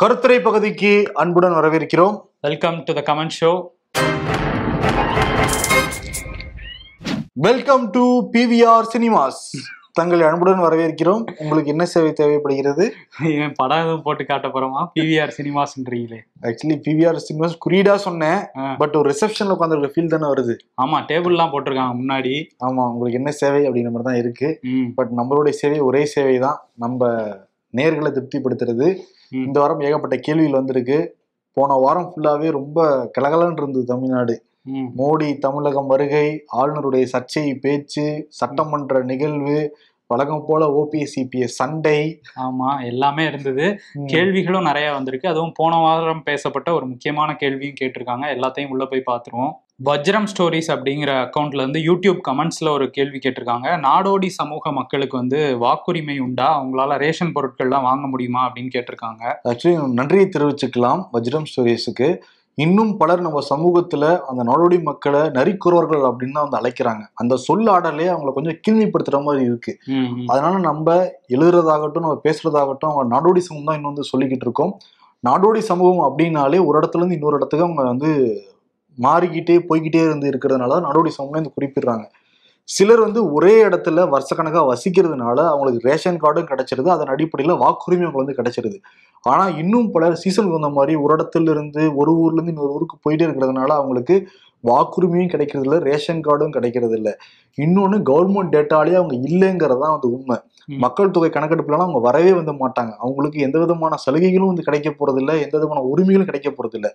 கருத்துரை பகுதிக்கு அன்புடன் வரவேற்கிறோம். Welcome to the comment show welcome to PVR Cinemas தங்களை அன்புடன் வரவேற்கிறோம். உங்களுக்கு என்ன சேவை தேவைப்படுகிறது? படம் எதுவும் போட்டு காட்ட போறோமா? பிவிஆர் சினிமாஸ்ன்றீங்களே ஆக்சுவலி பிவிஆர் சினிமாஸ் குறியீடா சொன்னேன். பட் ஒரு ரிசப்ஷன்ல உட்காந்துருக்க ஃபீல் தானே வருது. ஆமா டேபிள்லாம் போட்டிருக்காங்க முன்னாடி. ஆமா உங்களுக்கு என்ன சேவை அப்படிங்கிற மாதிரி தான் இருக்கு. பட் நம்மளுடைய சேவை ஒரே சேவை தான் நம்ம நேர்களை திருப்திப்படுத்துறது. இந்த வாரம் ஏகப்பட்ட கேள்விகள் வந்திருக்கு. போன வாரம் ஃபுல்லாவே ரொம்ப கலகலன்னு இருந்தது தமிழ்நாடு. மோடி தமிழகம் வருகை ஆளுநருடைய சர்ச்சை பேச்சு சட்டமன்ற நிகழ்வு வழக்கம் போல ஓபிஎஸ் சிபிஎஸ் சண்டை. ஆமா எல்லாமே இருந்தது. கேள்விகளும் நிறைய வந்திருக்கு. அதுவும் போன வாரம் பேசப்பட்ட ஒரு முக்கியமான கேள்வியும் கேட்டிருக்காங்க. எல்லாத்தையும் உள்ள போய் பார்த்துருவோம். வஜ்ரம் ஸ்டோரிஸ் அப்படிங்கிற அக்கௌண்ட்ல இருந்து யூடியூப் கமெண்ட்ஸ்ல ஒரு கேள்வி கேட்டிருக்காங்க. நாடோடி சமூக மக்களுக்கு வந்து வாக்குரிமை உண்டா? அவங்களால ரேஷன் பொருட்கள்லாம் வாங்க முடியுமா? அப்படின்னு கேட்டிருக்காங்க. ஆக்சுவலி நன்றியை தெரிவிச்சுக்கலாம் வஜ்ரம் ஸ்டோரிஸுக்கு இன்னும் பலர் நம்ம சமூகத்துல அந்த நாடோடி மக்களை நரிக்குறவர்கள் அப்படின்னு தான் வந்து அழைக்கிறாங்க. அந்த சொல்லாடலே அவங்கள கொஞ்சம் கீழ்மைப்படுத்துற மாதிரி இருக்கு. அதனால நம்ம எழுதுறதாகட்டும் நம்ம பேசுறதாகட்டும் அவங்க நாடோடி சமூகம் தான் இன்னும் வந்து சொல்லிக்கிட்டு இருக்கோம். நாடோடி சமூகம் அப்படின்னாலே ஒரு இடத்துல இருந்து இன்னொரு இடத்துக்கு அவங்க வந்து மாறிக்கிட்டே போய்கிட்டே இருந்து இருக்கிறதுனால தான் நாடோடி சமூகம் இந்த குறிப்பிடுறாங்க. சிலர் வந்து ஒரே இடத்துல வருஷக்கணக்காக வசிக்கிறதுனால அவங்களுக்கு ரேஷன் கார்டும் கிடைச்சிருது அதன் அடிப்படையில் வாக்குரிமை அவங்களுக்கு வந்து கிடைச்சிருது. ஆனா இன்னும் பலர் சீசனுக்கு வந்த மாதிரி ஒரு இடத்துல இருந்து ஒரு ஊர்ல இருந்து இன்னொரு ஊருக்கு போயிட்டே இருக்கிறதுனால அவங்களுக்கு வாக்குரிமையும் கிடைக்கிறது இல்ல ரேஷன் கார்டும் கிடைக்கிறது இல்ல இன்னொன்னு கவர்மெண்ட் டேட்டாலேயே அவங்க இல்லைங்கிறதான் வந்து உண்மை. மக்கள் தொகை கணக்கெடுப்புலாம் அவங்க வரவே வந்து மாட்டாங்க. அவங்களுக்கு எந்த விதமான சலுகைகளும் வந்து கிடைக்க போறது இல்ல எந்த விதமான உரிமைகளும் கிடைக்க போறது இல்ல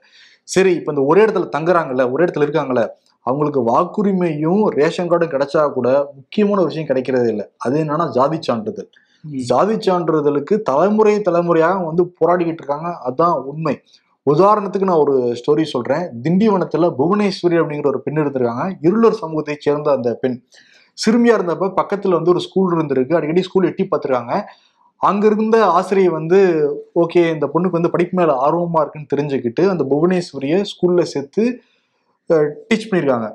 சரி இப்ப இந்த ஒரே இடத்துல தங்குறாங்கல்ல ஒரே இடத்துல இருக்காங்கல்ல அவங்களுக்கு வாக்குரிமையும் ரேஷன் கார்டும் கிடைச்சா கூட முக்கியமான விஷயம் கிடைக்கிறது இல்லை. அது என்னன்னா ஜாதி சான்றிதழ். ஜாதி சான்றிதழுக்கு தலைமுறை தலைமுறையாக வந்து போராடிக்கிட்டு இருக்காங்க. அதான் உண்மை. உதாரணத்துக்கு நான் ஒரு ஸ்டோரி சொல்றேன். திண்டிவனத்துல புவனேஸ்வரி அப்படிங்கிற ஒரு பெண் எடுத்திருக்காங்க இருளர் சமூகத்தை சேர்ந்த அந்த பெண். சிறுமியா இருந்தப்ப பக்கத்துல வந்து ஒரு ஸ்கூல் இருந்திருக்கு. அடிக்கடி ஸ்கூல் எட்டி பார்த்திருக்காங்க. அங்க இருந்த ஆசிரியை வந்து ஓகே இந்த பொண்ணுக்கு வந்து படிப்பு மேல ஆர்வமா இருக்குன்னு தெரிஞ்சுக்கிட்டு அந்த புவனேஸ்வரியை ஸ்கூல்ல சேர்த்து டீச் பண்ணியிருக்காங்க.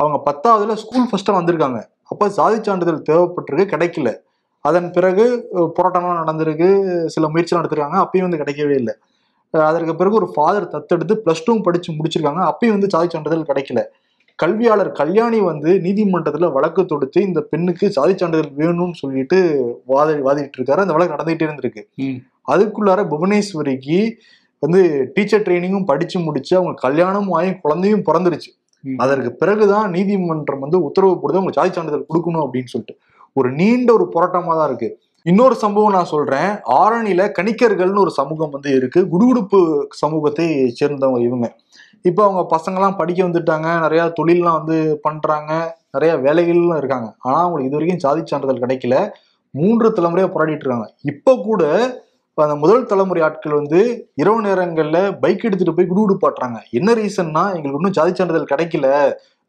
அவங்க பத்தாவதுல ஸ்கூல் ஃபர்ஸ்டா வந்திருக்காங்க. அப்ப ஜாதி சான்றிதழ் தேவைப்பட்டிருக்கு கிடைக்கல. அதன் பிறகு போராட்டம்லாம் நடந்திருக்கு சில முயற்சிலாம் எடுத்திருக்காங்க அப்பயும் வந்து கிடைக்கவே இல்லை. அதற்கு பிறகு ஒரு ஃபாதர் தத்தெடுத்து பிளஸ் டூ படிச்சு முடிச்சிருக்காங்க அப்பயும் வந்து ஜாதி சான்றிதழ் கிடைக்கல. கல்வியாளர் கல்யாணி வந்து நீதிமன்றத்துல வழக்கு தொடுத்து இந்த பெண்ணுக்கு ஜாதி சான்றிதழ் வேணும்னு சொல்லிட்டு வாதி வாதிட்டு இருக்காரு. அந்த வழக்கு நடந்துகிட்டே இருந்திருக்கு. அதுக்குள்ளார புவனேஸ்வரிக்கு வந்து டீச்சர் ட்ரைனிங்கும் படிச்சு முடிச்சு அவங்க கல்யாணமும் ஆகி குழந்தையும் பிறந்துருச்சு. அதற்கு பிறகுதான் நீதிமன்றம் வந்து உத்தரவு போடுது அவங்க ஜாதி சான்றிதழ் கொடுக்கணும் அப்படின்னு சொல்லிட்டு. ஒரு நீண்ட ஒரு போராட்டமா தான் இருக்கு. இன்னொரு சம்பவம் நான் சொல்றேன். ஆரணியில கணிக்கர்கள்னு ஒரு சமூகம் வந்து இருக்கு. குடுகுடுப்பு சமூகத்தை சேர்ந்தவங்க இவங்க. இப்போ அவங்க பசங்கெல்லாம் படிக்க வந்துட்டாங்க. நிறைய தொழில்லாம் வந்து பண்றாங்க. நிறைய வேலைகள்லாம் இருக்காங்க. ஆனா அவங்களுக்கு இது வரைக்கும் ஜாதி சான்றிதழ் கிடைக்கல. மூன்று தலைமுறையா போராடிட்டு இருக்காங்க. இப்போ கூட அந்த முதல் தலைமுறை ஆட்கள் வந்து இரவு நேரங்கள்ல பைக் எடுத்துட்டு போய் குடுகுடு பாட்டுறாங்க. என்ன ரீசன்னா எங்களுக்கு இன்னும் ஜாதி சான்றிதழ் கிடைக்கல.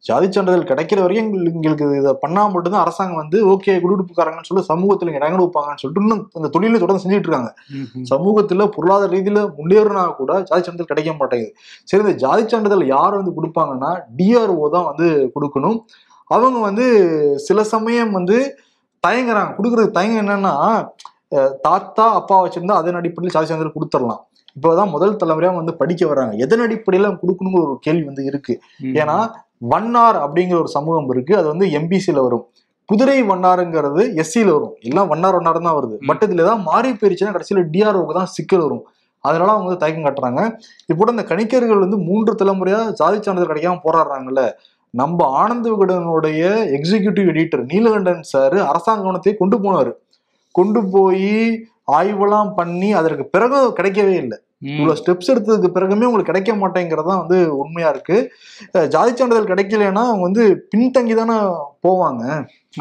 ஜாதி சான்றிதழ் கிடைக்கிற வரையும் எங்களுக்கு இதை பண்ணா மட்டும்தான் அரசாங்கம் வந்து ஓகே குடுகுடுப்புக்காரங்கன்னு சொல்லி சமூகத்துல இங்க இடம் கொடுப்பாங்கன்னு சொல்லிட்டு இன்னும் அந்த தொழிலை தொடர்ந்து செஞ்சுட்டு இருக்காங்க. சமூகத்துல பொருளாதார ரீதியில முன்னேறினா கூட ஜாதி சான்றிதழ் கிடைக்க மாட்டேங்குது. சரி இந்த ஜாதி சான்றிதழ் யார் வந்து கொடுப்பாங்கன்னா டிஆர்ஓ தான் வந்து கொடுக்கணும். அவங்க வந்து சில சமயம் வந்து தயங்குறாங்க. கொடுக்கறது தயங்க என்னன்னா தாத்தா அப்பா வச்சிருந்தா அதன் அடிப்படையில் ஜாதி சான்றிதழ் கொடுத்துடலாம். இப்போதான் முதல் தலைமுறையா வந்து படிக்க வர்றாங்க. எதன் அடிப்படையில கொடுக்கணுங்கிற ஒரு கேள்வி வந்து இருக்கு. ஏன்னா வண்ணார் அப்படிங்கிற ஒரு சமூகம் இருக்கு. அது வந்து எம்பிசில வரும். குதிரை வண்ணாருங்கிறது எஸ்சியில வரும். எல்லாம் வண்ணார் வண்ணார் தான் வருது. பட் இதுல ஏதாவது மாறி போயிருச்சுன்னா கடைசியில டிஆர்ஓக்கு தான் சிக்கல் வரும். அதனால அவங்க வந்து தயக்கம் காட்டுறாங்க. இப்போ இந்த கணிக்கர்கள் வந்து மூன்று தலைமுறையா ஜாதி சான்றிதழ் கிடைக்காம போராடுறாங்கல்ல. நம்ம ஆனந்த விகடனுடைய எக்ஸிகியூட்டிவ் எடிட்டர் நீலகண்டன் சார் அரசாங்க கவனத்தை கொண்டு போனாரு. கொண்டு போய் ஆய்வெல்லாம் பண்ணி அதற்கு பிறகு கிடைக்கவே இல்லை. இவ்வளவு ஸ்டெப்ஸ் எடுத்ததுக்கு பிறகுமே உங்களுக்கு கிடைக்க மாட்டேங்கிறது தான் வந்து உண்மையா இருக்கு. ஜாதி சான்றிதழ் கிடைக்கலன்னா அவங்க வந்து பின்தங்கி தானே போவாங்க.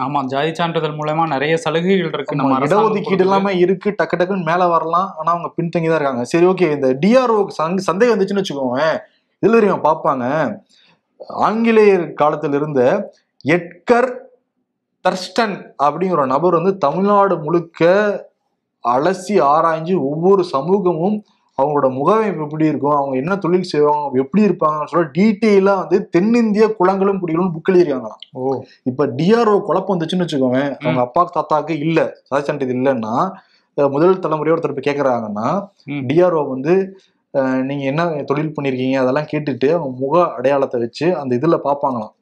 ஆமா ஜாதி சான்றிதழ் மூலமா நிறைய சலுகைகள் இருக்கு நம்ம இடஒதுக்கீடு. எல்லாமே இருக்கு டக்கு டக்குன்னு மேல வரலாம் ஆனா அவங்க பின்தங்கி தான் இருக்காங்க. சரி ஓகே இந்த டிஆர்ஓ சந்தேகம் வந்துச்சுன்னு வச்சுக்கோங்க இதுல தெரியும் பார்ப்பாங்க. ஆங்கிலேயர் காலத்துல இருந்த எட்கர் டர்ஸ்டன் அப்படிங்கிற நபர் வந்து தமிழ்நாடு முழுக்க அலசி ஆராய்ஞ்சு ஒவ்வொரு சமூகமும் அவங்களோட முகமைப்பு எப்படி இருக்கும் அவங்க என்ன தொழில் செய்வாங்க எப்படி இருப்பாங்கன்னு சொல்ல டீட்டெயிலா வந்து தென்னிந்திய குளங்களும் குடிகளும் புக் எழுதிருக்காங்களாம் ஓ. இப்ப டிஆர்ஓ குழப்பம் வந்துச்சுன்னு வச்சுக்கோங்க. அவங்க அப்பா தாத்தாக்கு இல்ல. சாதி சான்றிதழ் இல்லைன்னா முதல் தலைமுறையோட ஒருத்தர் போய் கேக்குறாங்கன்னா ம். டிஆர்ஓ வந்து அஹ், நீங்க என்ன தொழில் பண்ணிருக்கீங்க அதெல்லாம் கேட்டுட்டு அவங்க முக அடையாளத்தை வச்சு அந்த இதுல பார்ப்பாங்களாம்.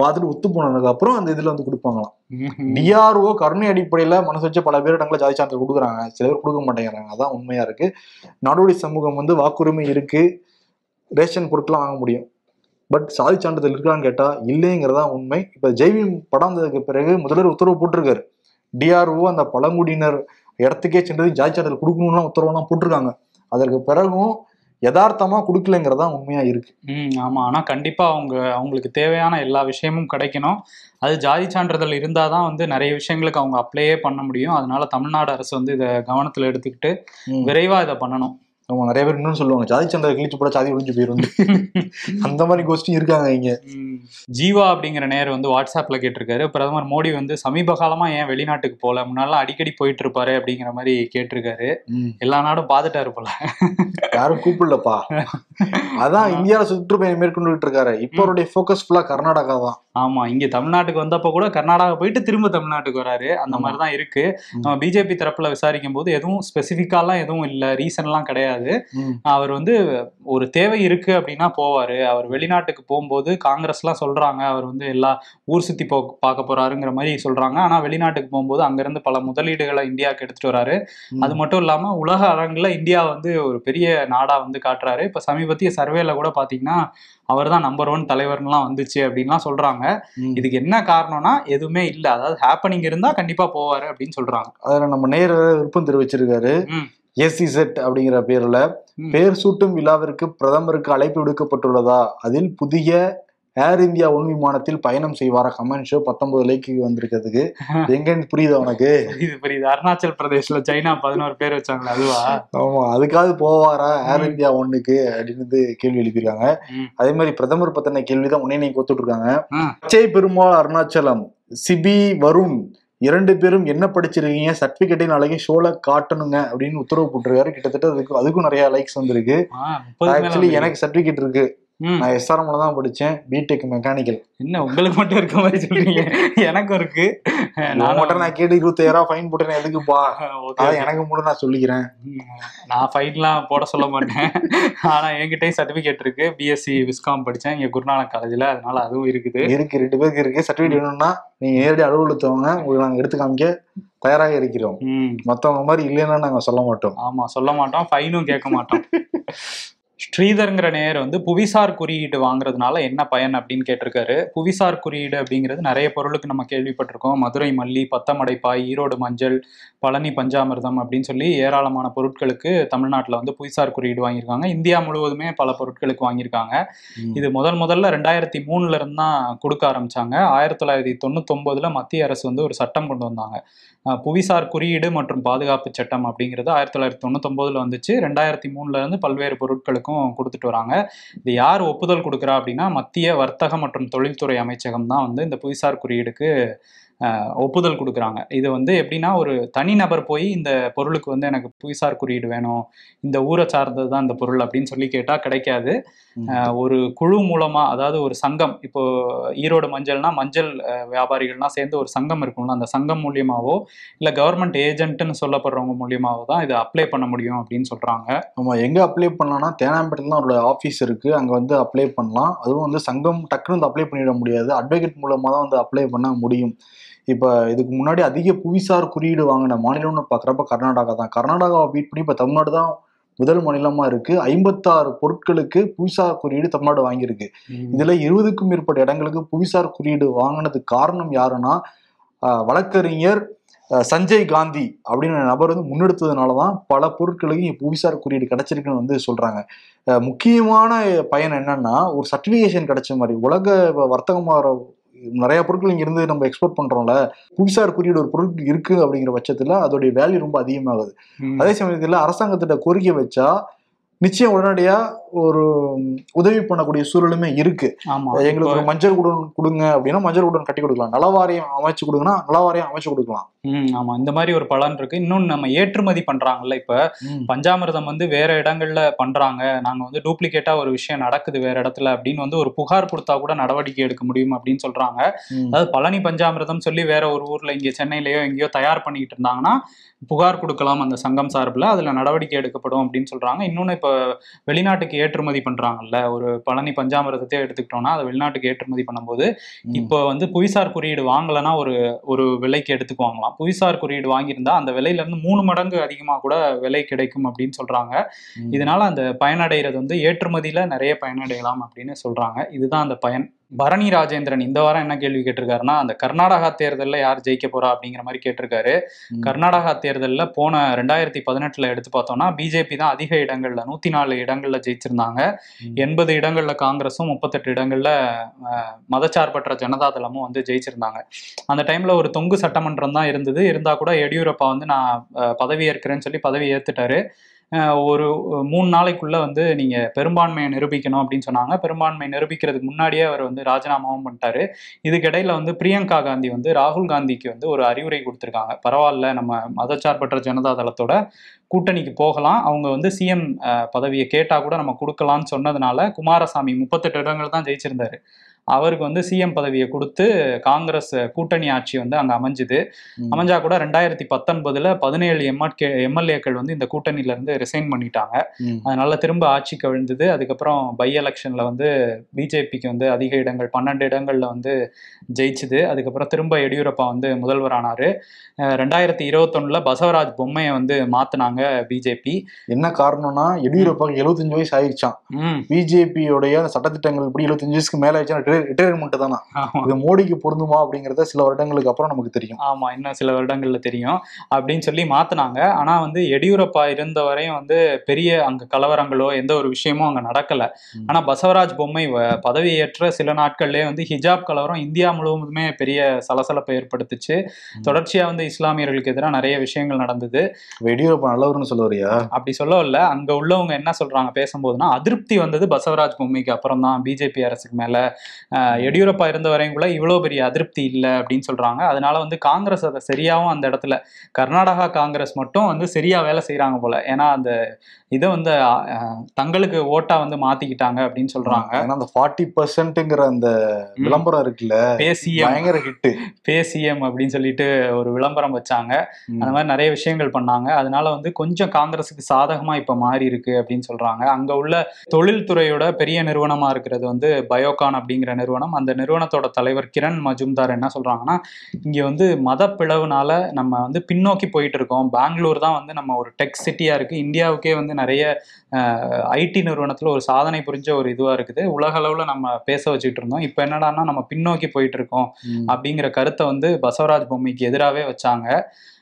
பார்த்துட்டு ஒத்து போனதுக்கு அப்புறம் அந்த இதுல வந்து கொடுப்பாங்களாம். டிஆர்ஓ கருணை அடிப்படையில மனசு வச்சு பல பேர் இடங்களை ஜாதி சான்றிதழ் கொடுக்குறாங்க. சில பேர் கொடுக்க மாட்டேங்கிறாங்க. அதான் உண்மையா இருக்கு. நாடோடி சமூகம் வந்து வாக்குரிமை இருக்கு. ரேஷன் பொருட்கள்லாம் வாங்க முடியும். பட் சாதி சான்றிதழ் இருக்கான்னு கேட்டா இல்லைங்கிறதா உண்மை. இப்ப ஜெய்பீம் படம் வந்ததுக்கு பிறகு முதல்வர் உத்தரவு போட்டிருக்காரு. டிஆர்ஓ அந்த பழங்குடியினர் இடத்துக்கே சென்று ஜாதி சான்றிதழ் கொடுக்கணும்லாம் உத்தரவுலாம் போட்டிருக்காங்க. அதற்கு பிறகும் யதார்த்தமா கொடுக்கலங்கிறதா உண்மையா இருக்கு. ம் ஆமா. ஆனா கண்டிப்பா அவங்க அவங்களுக்கு தேவையான எல்லா விஷயமும் கிடைக்கணும். அது ஜாதி சான்றிதழ் இருந்தாதான் வந்து நிறைய விஷயங்களுக்கு அவங்க அப்ளையே பண்ண முடியும். அதனால தமிழ்நாடு அரசு வந்து இதை கவனத்துல எடுத்துக்கிட்டு விரைவா இதை பண்ணணும். ஆமா நிறைய பேர் இன்னும் சொல்லுவாங்க ஜாதி சான்றிதழ் கிழிச்சு போட சாதி ஒழிஞ்சு போயிரும். அந்த மாதிரி கோஷ்டி இருக்காங்க இங்க. ஜீவா அப்படிங்கிற நேர் வந்து வாட்ஸ்அப்ல கேட்டிருக்காரு. பிரதமர் மோடி வந்து சமீப காலமா ஏன் வெளிநாட்டுக்கு போல முன்னாலாம் அடிக்கடி போயிட்டு இருப்பாரு அப்படிங்கிற மாதிரி கேட்டிருக்காரு. எல்லா நாடும் பார்த்துட்டாரு போல. யாரும் கூப்பிடலப்பா. அதான் இந்தியாவில சுற்றுப்பயணம் மேற்கொண்டுட்டு இருக்காரு இப்போ அவருடைய ஃபோக்கஸ் ஃபுல்லா கர்நாடகா தான். ஆமா இங்க தமிழ்நாட்டுக்கு வந்தப்ப கூட கர்நாடகா போயிட்டு திரும்ப தமிழ்நாட்டுக்கு வராரு. அந்த ஆமா. மாதிரி தான் இருக்கு. நம்ம பிஜேபி தரப்புல விசாரிக்கும் போது எதுவும் ஸ்பெசிஃபிக்காலாம் எதுவும் இல்ல. ரீசன்லாம் கிடையாது. அவர் வந்து ஒரு தேவை இருக்கு அப்படின்னா போவாரு. அவர் வெளிநாட்டுக்கு போகும்போது காங்கிரஸ்லாம் சொல்றாங்க. அவர் வந்து எல்லா ஊர் சுத்தி போ பார்க்க போறாருங்கிற மாதிரி சொல்றாங்க. ஆனா வெளிநாட்டுக்கு போகும்போது அங்கிருந்து பல முதலீடுகளை இந்தியாவுக்கு எடுத்துட்டு வராரு. அது மட்டும் இல்லாம உலக அரங்குல இந்தியா வந்து ஒரு பெரிய நாடா வந்து காட்டுறாரு. இப்ப சமீபத்திய சர்வேல கூட பாத்தீங்கன்னா அவர் தான் நம்பர் ஒன் தலைவர்லாம் வந்துச்சு அப்படின்லாம் சொல்றாங்க. இதுக்கு என்ன காரணம்னா எதுவுமே இல்ல அதாவது ஹேப்பனிங் இருந்தா கண்டிப்பா போவாரு அப்படின்னு சொல்றாங்க அதுல நம்ம நேர விருப்பம் தெரிவிச்சிருக்காரு. எஸ்இசெட் அப்படிங்கிற பேர்ல. பேர் சூட்டும் விழாவிற்கு பிரதமருக்கு அழைப்பு விடுக்கப்பட்டுள்ளதா அதில் புதிய ஏர் இந்தியா ஒன் விமானத்தில் பயணம் செய்வாரா? கமெண்ட் ஷோ பத்தொன்பது லைக்கு வந்திருக்கிறதுக்கு. எங்கன்னு புரியுதா உனக்கு? இது புரியுது. அருணாச்சல் பிரதேஷ்ல சைனா பதினோரு பேர் வச்சாங்களே அதுவா? ஆமா அதுக்காவது போவாரா? ஏர். இந்தியா ஒன்னுக்கு அப்படின்னு கேள்வி எழுப்பியிருக்காங்க. அதே மாதிரி பிரதமர் பத்தின கேள்விதான் உடனே நீங்க கொடுத்துட்டு இருக்காங்க ம். பச்சை பெருமாள் அருணாச்சலம் சிபி வருண் இரண்டு பேரும் என்ன படிச்சிருக்கீங்க? சர்டிபிகேட்டின் அழகி ஷோல காட்டணுங்க அப்படின்னு உத்தரவு போட்டிருக்காரு. கிட்டத்தட்ட அதுக்கு அதுக்கும் நிறைய லைக்ஸ் வந்திருக்கு. ஆக்சுவலி எனக்கு சர்டிபிகேட் இருக்கு. நான் எஸ்ஆர்எம்ல தான் படிச்சேன். பிடெக் மெக்கானிக்கல் என்ன உங்களுக்கு மட்டும் இருக்க மாதிரி சொல்றீங்க? எனக்கும் இருக்கு. நான் மட்டும் நான் கேட்டு இருபத்தாயிரம் ஃபைன் போட்டேன் எதுக்குப்பா? அதான் எனக்கு மட்டும் நான் சொல்லிக்கிறேன். நான் ஃபைன்லாம் போட சொல்ல மாட்டேன். ஆனா என்கிட்டயும் சர்டிபிகேட் இருக்கு. பிஎஸ்சி விஸ்காம் படிச்சேன். இங்க குருநானக் காலேஜ்ல அதனால அதுவும் இருக்குது. இருக்கு ரெண்டு பேருக்கு இருக்கு. சர்டிபிகேட் வேணும்னா நீங்க நேரடி அலுவலகத்தவங்க உங்களுக்கு நாங்க எடுத்து காமிக்க தயாராக இருக்கிறோம். ம். மத்தவங்க மாதிரி இல்லைன்னா நாங்க சொல்ல மாட்டோம். ஆமா சொல்ல மாட்டோம். ஃபைனும் கேட்க மாட்டோம். ஸ்ரீதர்ங்கிற நேயர் வந்து புவிசார் குறியீடு வாங்குறதுனால என்ன பயன் அப்படின்னு கேட்டிருக்காரு. புவிசார் குறியீடு அப்படிங்கிறது நிறைய பொருளுக்கு நம்ம கேள்விப்பட்டிருக்கோம். மதுரை மல்லி பத்தமடைப்பாய் ஈரோடு மஞ்சள் பழனி பஞ்சாமிர்தம் அப்படின்னு சொல்லி ஏராளமான பொருட்களுக்கு தமிழ்நாட்டில் வந்து புவிசார் குறியீடு வாங்கியிருக்காங்க. இந்தியா முழுவதுமே பல பொருட்களுக்கு வாங்கியிருக்காங்க. இது முதல் முதல்ல ரெண்டாயிரத்தி மூணுல இருந்து தான் கொடுக்க ஆரம்பிச்சாங்க. ஆயிரத்தி தொள்ளாயிரத்தி தொண்ணூத்தொன்பதுல மத்திய அரசு வந்து ஒரு சட்டம் கொண்டு வந்தாங்க. புவிசார் குறியீடு மற்றும் பாதுகாப்பு சட்டம் அப்படிங்கிறது ஆயிரத்தி தொள்ளாயிரத்தி தொண்ணூத்தொன்பதுல வந்துச்சு. ரெண்டாயிரத்தி மூணுல இருந்து பல்வேறு பொருட்களுக்கும் கொடுத்துட்டு வராங்க. இது யார் ஒப்புதல் கொடுக்குறா அப்படின்னா மத்திய வர்த்தக மற்றும் தொழில்துறை அமைச்சகம் தான் வந்து இந்த புவிசார் குறியீடுக்கு ஒப்புதல் கொடுக்குறாங்க. இது வந்து எப்படின்னா ஒரு தனிநபர் போய் இந்த பொருளுக்கு வந்து எனக்கு புவிசார் குறியீடு வேணும் இந்த ஊரை சார்ந்தது தான் இந்த பொருள் அப்படின்னு சொல்லி கேட்டால் கிடைக்காது. ஒரு குழு மூலமா அதாவது ஒரு சங்கம் இப்போ ஈரோடு மஞ்சள்னா மஞ்சள் வியாபாரிகள்லாம் சேர்ந்து ஒரு சங்கம் இருக்கும்ல அந்த சங்கம் மூலியமாவோ இல்ல கவர்மெண்ட் ஏஜென்ட்னு சொல்லப்படுறவங்க மூலியமாவோ தான் இதை அப்ளை பண்ண முடியும் அப்படின்னு சொல்றாங்க. ஆமா எங்க அப்ளை பண்ணலாம்னா தேனாம்பேட்டையில் தான் அவரோட ஆஃபீஸ் இருக்கு. அங்க வந்து அப்ளை பண்ணலாம். அதுவும் வந்து சங்கம் டக்குன்னு வந்து அப்ளை பண்ணிட முடியாது. அட்வொகேட் மூலமா தான் வந்து அப்ளை பண்ண முடியும். இப்ப இதுக்கு முன்னாடி அதிக புவிசார் குறியீடு வாங்கின மாநிலம்னு பாக்குறப்ப கர்நாடகா தான். கர்நாடகாவை பீட் பண்ணி இப்ப தமிழ்நாடு தான் முதல் மாநிலமா இருக்கு. ஐம்பத்தாறு பொருட்களுக்கு புவிசார் குறியீடு தமிழ்நாடு வாங்கியிருக்கு. இதுல இருபதுக்கும் மேற்பட்ட இடங்களுக்கு புவிசார் குறியீடு வாங்கினதுக்கு காரணம் யாருன்னா வழக்கறிஞர் சஞ்சய் காந்தி அப்படின்ற நபர் வந்து முன்னெடுத்ததுனால தான் பல பொருட்களுக்கு புவிசார் குறியீடு கிடைச்சிருக்குன்னு வந்து சொல்றாங்க. ஆஹ், முக்கியமான பயன் என்னன்னா ஒரு சர்டிபிகேஷன் கிடைச்ச மாதிரி உலக வர்த்தகமாக நிறைய பொருட்கள் இங்க இருந்து நம்ம எக்ஸ்போர்ட் பண்றோம்ல புவிசார் குறியீடு ஒரு பொருள் இருக்கு அப்படிங்கிற பட்சத்துல அதோடைய வேல்யூ ரொம்ப அதிகமாகுது. அதே சமயத்துல அரசாங்கத்திட்ட கோரிக்கை வச்சா நிச்சயம் உடனடியா ஒரு உதவி பண்ணக்கூடிய சூழலுமே இருக்கு. எங்களுக்கு ஒரு மஞ்சள் குடன் கொடுங்க அப்படின்னா மஞ்சள் குடன் கட்டி கொடுக்கலாம். நலவாரியம் அமைச்சு கொடுங்கன்னா நலவாரியம் அமைச்சு கொடுக்கலாம். ம் ஆமா. இந்த மாதிரி ஒரு பலன் இருக்கு. இன்னொன்னு நம்ம ஏற்றுமதி பண்றாங்கல்ல இப்ப. பஞ்சாமிர்தம் வந்து வேற இடங்கள்ல பண்றாங்க. நாங்க வந்து டூப்ளிகேட்டா ஒரு விஷயம் நடக்குது வேற இடத்துல அப்படின்னு வந்து ஒரு புகார் கொடுத்தா கூட நடவடிக்கை எடுக்க முடியும் அப்படின்னு சொல்றாங்க. அதாவது பழனி பஞ்சாமிர்தம் சொல்லி வேற ஒரு ஊர்ல இங்க சென்னையிலயோ எங்கேயோ தயார் பண்ணிக்கிட்டு இருந்தாங்கன்னா புகார் கொடுக்கலாம் அந்த சங்கம் சார்பில். அதுல நடவடிக்கை எடுக்கப்படும் அப்படின்னு சொல்றாங்க. இன்னொன்னு இப்ப வெளிநாட்டுக்கு ஏற்றுமதி பண்றாங்கல்ல ஒரு பழனி பஞ்சாமிரதத்தை எடுத்துக்கிட்டோம்னா அதை வெளிநாட்டுக்கு ஏற்றுமதி பண்ணும்போது. இப்போ வந்து புவிசார் குறியீடு வாங்கலைன்னா ஒரு ஒரு விலைக்கு எடுத்துக்குவாங்களாம் புவிசார் குறியீடு வாங்கியிருந்தா அந்த விலையில இருந்து மூணு மடங்கு அதிகமா கூட விலை கிடைக்கும் அப்படின்னு சொல்றாங்க ம். இதனால அந்த பயனடைகிறது வந்து ஏற்றுமதியில நிறைய பயனடையலாம் அப்படின்னு சொல்றாங்க இதுதான் அந்த பயன் பரணி ராஜேந்திரன் இந்த வாரம் என்ன கேள்வி கேட்டிருக்காருன்னா அந்த கர்நாடகா தேர்தல்ல யார் ஜெயிக்க போறா அப்படிங்கிற மாதிரி கேட்டிருக்காரு. கர்நாடகா தேர்தல்ல போன ரெண்டாயிரத்தி பதினெட்டுல எடுத்து பார்த்தோம்னா பிஜேபி தான் அதிக இடங்கள்ல நூத்தி நாலு இடங்கள்ல ஜெயிச்சிருந்தாங்க. எண்பது இடங்கள்ல காங்கிரஸும் முப்பத்தெட்டு இடங்கள்ல மதச்சார்பற்ற ஜனதாதளமும் வந்து ஜெயிச்சிருந்தாங்க. அந்த டைம்ல ஒரு தொங்கு சட்டமன்றம் தான் இருந்தது. இருந்தா கூட எடியூரப்பா வந்து நான் பதவி ஏற்கிறேன்னு சொல்லி பதவி ஏத்துட்டாரு. ஒரு மூணு நாளைக்குள்ள வந்து நீங்க பெரும்பான்மையை நிரூபிக்கணும் அப்படின்னு சொன்னாங்க. பெரும்பான்மை நிரூபிக்கிறதுக்கு முன்னாடியே அவர் வந்து ராஜினாமாவும் பண்ணிட்டாரு. இதுக்கிடையில வந்து பிரியங்கா காந்தி வந்து ராகுல் காந்திக்கு வந்து ஒரு அறிவுரை கொடுத்துருக்காங்க. பரவாயில்ல நம்ம மதச்சார்பற்ற ஜனதா தளத்தோட கூட்டணிக்கு போகலாம். அவங்க வந்து சிஎம் பதவியை கேட்டா கூட நம்ம கொடுக்கலாம்னு சொன்னதுனால குமாரசாமி முப்பத்தெட்டு இடங்கள் தான் ஜெயிச்சிருந்தாரு. அவருக்கு வந்து சிஎம் பதவியை கொடுத்து காங்கிரஸ் கூட்டணி ஆட்சி வந்து அங்க அமைஞ்சுது. அமைஞ்சா கூட ரெண்டாயிரத்தி பத்தொன்பதுல பதினேழு எம்எல்கே எம்எல்ஏக்கள் வந்து இந்த கூட்டணியில இருந்து ரிசைன் பண்ணிட்டாங்க. அதனால திரும்ப ஆட்சி கவிழ்ந்தது அதுக்கப்புறம் பை எலெக்ஷன்ல வந்து பிஜேபிக்கு வந்து அதிக இடங்கள் பன்னெண்டு இடங்கள்ல வந்து ஜெயிச்சுது. அதுக்கப்புறம் திரும்ப எடியூரப்பா வந்து முதல்வர் ஆனாரு ரெண்டாயிரத்தி இருபத்தொன்னுல பசவராஜ் பொம்மையை வந்து மாத்துனாங்க பிஜேபி என்ன காரணம்னா எடியூரப்பாக்கு எழுபத்தஞ்சு வயசு ஆயிடுச்சான் பிஜேபியோடைய சட்டத்திட்டங்கள் இப்படி எழுபத்தஞ்சு வயசுக்கு மேல ஆயிடுச்சுன்னா ரிட்டையர்மெண்ட் தானா இது மோடிக்கு பொருந்துமா அப்படிங்கறத சில வருடங்களுக்கு அப்புறம் நமக்கு தெரியும். ஆமா இன்னும் சில வருடங்கள்ல தெரியும். அப்படின்னு சொல்லி மாத்துனாங்க. ஆனா வந்து எடியூரப்பா இருந்த வரையும் வந்து பெரிய அங்க கலவரங்களோ எந்த ஒரு விஷயமும் அங்க நடக்கல. ஆனா பசவராஜ் பொம்மை பதவியேற்ற சில நாட்கள்லயே வந்து ஹிஜாப் கலவரம் இந்தியா முழுவதுமே பெரிய சலசலப்பை ஏற்படுத்துச்சு. தொடர்ச்சியா வந்து இஸ்லாமியர்களுக்கு எதிராக நிறைய விஷயங்கள் நடந்தது. எடியூரப்பா நல்லவர்னு சொல்ல வரியா அப்படி சொல்ல இல்ல அங்க உள்ளவங்க என்ன சொல்றாங்க பேசும்போதுன்னா அதிருப்தி வந்தது பசவராஜ் பொம்மைக்கு அப்புறம் தான் பிஜேபி அரசுக்கு மேல எடியூரப்பா இருந்த வரையும் கூட இவ்வளவு பெரிய அதிருப்தி இல்லை அப்படின்னு சொல்றாங்க. அதனால வந்து காங்கிரஸ் அதை சரியாவும் அந்த இடத்துல கர்நாடகா காங்கிரஸ் மட்டும் வந்து சரியா வேலை செய்யறாங்க போல. ஏன்னா அந்த இதை வந்து தங்களுக்கு ஓட்டா வந்து மாத்திக்கிட்டாங்க அப்படின்னு சொல்றாங்க. ஏன்னா அந்த ஃபார்ட்டி பர்சன்ட்ங்கிற அந்த. விளம்பரம் இருக்குல்ல பேசியம் பயங்கர ஹிட் பேசியம் அப்படின்னு சொல்லிட்டு ஒரு விளம்பரம் வச்சாங்க. அந்த மாதிரி நிறைய விஷயங்கள் பண்ணாங்க. அதனால வந்து கொஞ்சம் காங்கிரஸுக்கு சாதகமா இப்ப மாறி இருக்கு அப்படின்னு சொல்றாங்க. அங்க உள்ள தொழில்துறையோட பெரிய நிறுவனமா இருக்கிறது வந்து பயோகான் அப்படிங்கிற நிறுவனம். அந்த நிறுவனத்தோட தலைவர் கிரண் மஜும்தார் என்ன சொல்றாங்கன்னா இங்க வந்து மத பிளவுனால நம்ம வந்து பின்னோக்கி போயிட்டு இருக்கோம் பெங்களூர் தான் வந்து நம்ம ஒரு டெக் சிட்டியா இருக்கு. இந்தியாவுக்கே வந்து நிறைய ஐடி நிறுவனத்துல ஒரு சாதனை புரிஞ்ச ஒரு இதுவா இருக்குது. உலக அளவுல நம்ம பேச வச்சுட்டு இருந்தோம். இப்போ என்னடான்னா நம்ம பின்னோக்கி போயிட்டு இருக்கோம் அப்படிங்கிற கருத்தை வந்து பசவராஜ் பொம்மைக்கு எதிராகவே வச்சாங்க.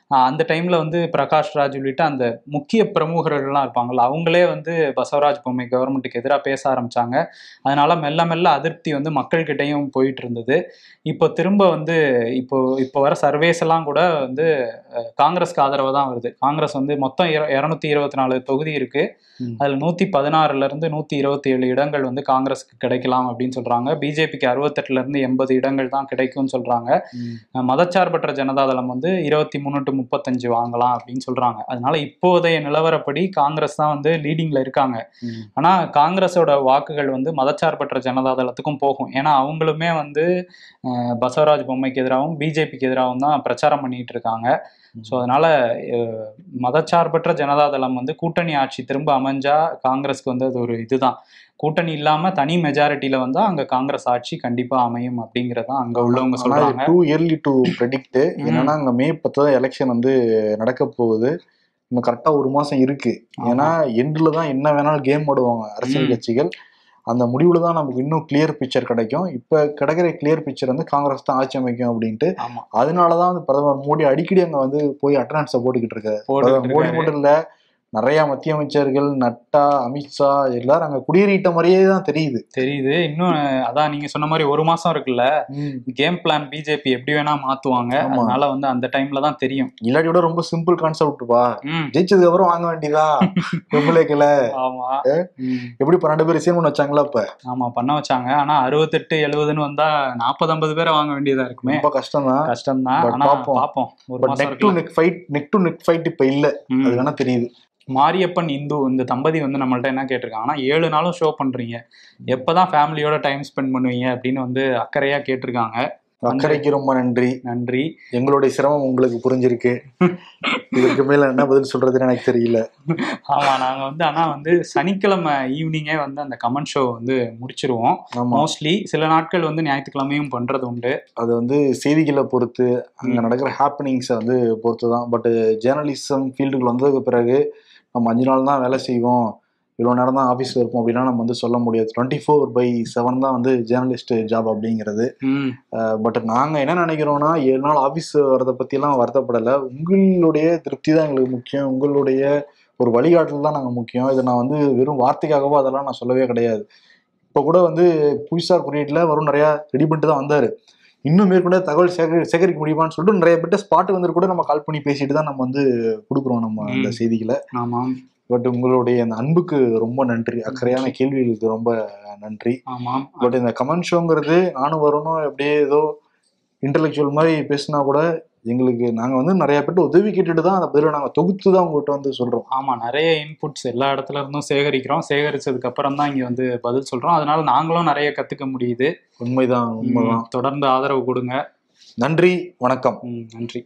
அந்த டைம்ல வந்து பிரகாஷ் ராஜ் உள்ளிட்ட அந்த முக்கிய பிரமுகர்கள்லாம் இருப்பாங்கல்ல அவங்களே வந்து பசவராஜ் பொம்மை கவர்மெண்ட்டுக்கு எதிராக பேச ஆரம்பிச்சாங்க. அதனால மெல்ல மெல்ல அதிருப்தி வந்து மக்கள்கிட்டயும் போயிட்டு இருந்தது இப்போ திரும்ப வந்து இப்போ இப்போ வர சர்வேஸ் எல்லாம் கூட வந்து காங்கிரஸ்க்கு ஆதரவு தான் வருது. காங்கிரஸ் வந்து மொத்தம் இர- இருநூத்தி இருபத்தி நாலு தொகுதி இருக்கு. ம். அதுல நூத்தி பதினாறுல இருந்து நூத்தி இருபத்தி ஏழு இடங்கள் வந்து காங்கிரஸுக்கு கிடைக்கலாம் அப்படின்னு சொல்றாங்க. பிஜேபிக்கு அறுபத்தெட்டுல இருந்து எண்பது இடங்கள் தான் கிடைக்கும்னு சொல்றாங்க. அஹ் மதச்சார்பற்ற ஜனதாதளம் வந்து இருபத்தி மூணு டு முப்பத்தஞ்சு வாங்கலாம் அப்படின்னு சொல்றாங்க. அதனால இப்போதைய நிலவரப்படி காங்கிரஸ் தான் வந்து லீடிங்ல இருக்காங்க. ஆனா காங்கிரஸோட வாக்குகள் வந்து மதச்சார்பற்ற ஜனதாதளத்துக்கும் போகும். ஏன்னா அவங்களுமே வந்து பசவராஜ் பொம்மைக்கு எதிராகவும் பிஜேபிக்கு எதிராகவும் தான் பிரச்சாரம் பண்ணிட்டு இருக்காங்க. ஸோ அதனால மதச்சார்பற்ற ஜனதாதளம் வந்து கூட்டணி ஆட்சி திரும்ப அமைஞ்சா காங்கிரஸ்க்கு வந்து அது ஒரு இதுதான். கூட்டணி இல்லாம தனி மெஜாரிட்டியில வந்தா அங்க காங்கிரஸ் ஆட்சி கண்டிப்பா அமையும் அப்படிங்கறதான் அங்க உள்ளவங்க சொல்றாங்க. டூ இயர்லி டு ப்ரெடிக்ட் என்னன்னா அங்க மே பத்து தான் எலெக்ஷன் வந்து நடக்க போகுது. இன்னும் கரெக்டா ஒரு மாசம் இருக்கு. ஏன்னா எண்ட்ல தான் என்ன வேணாலும் கேம் ஆடுவாங்க அரசியல். கட்சிகள். அந்த முடிவுல தான் நமக்கு இன்னும் கிளியர் பிக்சர் கிடைக்கும். இப்ப கிடைக்கிற கிளியர் பிக்சர் வந்து காங்கிரஸ் தான் ஆட்சி அமைக்கும் அப்படின்ட்டு ஆமா. அதனாலதான் வந்து பிரதமர் மோடி அடிக்கடி அங்க வந்து போய் அட்டண்டன்ஸை போட்டுக்கிட்டு இருக்காரு. மோடி. மட்டும் இல்ல நிறைய மத்திய அமைச்சர்கள் நட்டா அமித்ஷா எல்லாரும் அங்க குடியேறிட்ட மாதிரியே தான் தெரியுது. தெரியுது. இன்னும் அதான் நீங்க சொன்ன மாதிரி ஒரு மாசம் இருக்குல்ல? கேம் பிளான் பிஜேபி எப்படி வேணா மாத்துவாங்க. அதனால வந்து அந்த டைம்ல தான் தெரியும். இல்லாட்டி விட ரொம்ப சிம்பிள் கான்செப்ட்பா ஜெயிச்சதுக்கு அப்புறம் வாங்க வேண்டியதா? எம்எல்ஏக்களை ஆமா. எப்படி பன்னெண்டு பேர் சீன் பண்ண வச்சாங்களா இப்ப? ஆமா பண்ண வச்சாங்க. ஆனா அறுபத்தெட்டு எழுபதுன்னு வந்தா நாற்பது ஐம்பது பேரை வாங்க வேண்டியதா இருக்குமே. ரொம்ப கஷ்டம் தான் கஷ்டம் தான் பாப்போம். பாப்போம். Neck to. Neck fight neck to neck fight இப்ப இல்ல. அது வேணா தெரியுது. மாரியப்பன் இந்து இந்த தம்பதி வந்து நம்மள்ட்ட என்ன கேட்டிருக்காங்கன்னா ஏழு நாளும் ஷோ பண்றீங்க. எப்பதான் ஃபேமிலியோட டைம் ஸ்பெண்ட் பண்ணுவீங்க அப்படின்னு வந்து அக்கறையா கேட்டிருக்காங்க. அக்கறைக்கு ரொம்ப நன்றி. நன்றி. எங்களுடைய சிரமம் உங்களுக்கு புரிஞ்சிருக்கு. இதற்கு மேல என்ன பதில் சொல்றதுன்னு எனக்கு தெரியல. ஆமா நாங்க வந்து ஆனா வந்து சனிக்கிழமை ஈவினிங்கே வந்து அந்த கமெண்ட் ஷோ வந்து முடிச்சிருவோம். மோஸ்ட்லி சில நாட்கள் வந்து ஞாயிற்றுக்கிழமையும் பண்றது உண்டு. அது வந்து செய்திகளை பொறுத்து அங்க. நடக்கிற ஹாப்பனிங்ஸை வந்து பொறுத்து தான் பட் ஜேர்னலிசம் ஃபீல்டுக்கு வந்ததுக்கு பிறகு நம்ம அஞ்சு நாள் தான் வேலை செய்வோம். இவ்வளோ நேரம் தான் ஆஃபீஸில் இருப்போம் அப்படின்னா நம்ம வந்து சொல்ல முடியாது. டுவெண்ட்டி ஃபோர் பை செவன் தான் வந்து ஜேர்னலிஸ்ட் ஜாப் அப்படிங்கிறது. பட் நாங்கள் என்ன நினைக்கிறோம்னா ஏழு நாள் ஆஃபீஸ் வரதை பற்றிலாம் வருத்தப்படலை. உங்களுடைய திருப்தி தான் எங்களுக்கு முக்கியம். உங்களுடைய ஒரு வழிகாட்டல் தான் நாங்கள் முக்கியம். இதை நான் வந்து வெறும் வார்த்தைக்காகவோ அதெல்லாம் நான் சொல்லவே கிடையாது. இப்போ கூட வந்து புவிசார் குறியீட்டில் வரும் நிறையா ரெடி பண்ணிட்டு தான் வந்தார். இன்னும் மேற்கொண்டு தகவல் சேகரி சேகரிக்க முடியுமான்னு சொல்லிட்டு நிறைய பேர்ட்ட ஸ்பாட் வந்து கூட நம்ம கால் பண்ணி பேசிட்டு தான் நம்ம வந்து கொடுக்குறோம் நம்ம அந்த. செய்திகளை. ஆமாம் பட் உங்களுடைய அந்த அன்புக்கு ரொம்ப நன்றி. அக்கறையான கேள்விகளுக்கு ரொம்ப நன்றி. ஆமாம் பட் இந்த கமெண்ட் ஷோங்கிறது நானும் வரணும் அப்படியே ஏதோ இன்டலெக்சுவல் மாதிரி பேசினா கூட எங்களுக்கு நாங்க வந்து நிறைய பேர்ட்ட உதவி கேட்டுட்டு தான் அந்த பதில நாங்க தொகுத்து தான் உங்கள்கிட்ட வந்து சொல்றோம். ஆமா நிறைய இன்புட்ஸ் எல்லா இடத்துல இருந்தும் சேகரிக்கிறோம். சேகரிச்சதுக்கு அப்புறம் தான் இங்க வந்து பதில் சொல்றோம். அதனால நாங்களும் நிறைய கத்துக்க முடியுது. உண்மைதான் உண்மைதான். தொடர்ந்து ஆதரவு கொடுங்க. நன்றி வணக்கம். ம், நன்றி.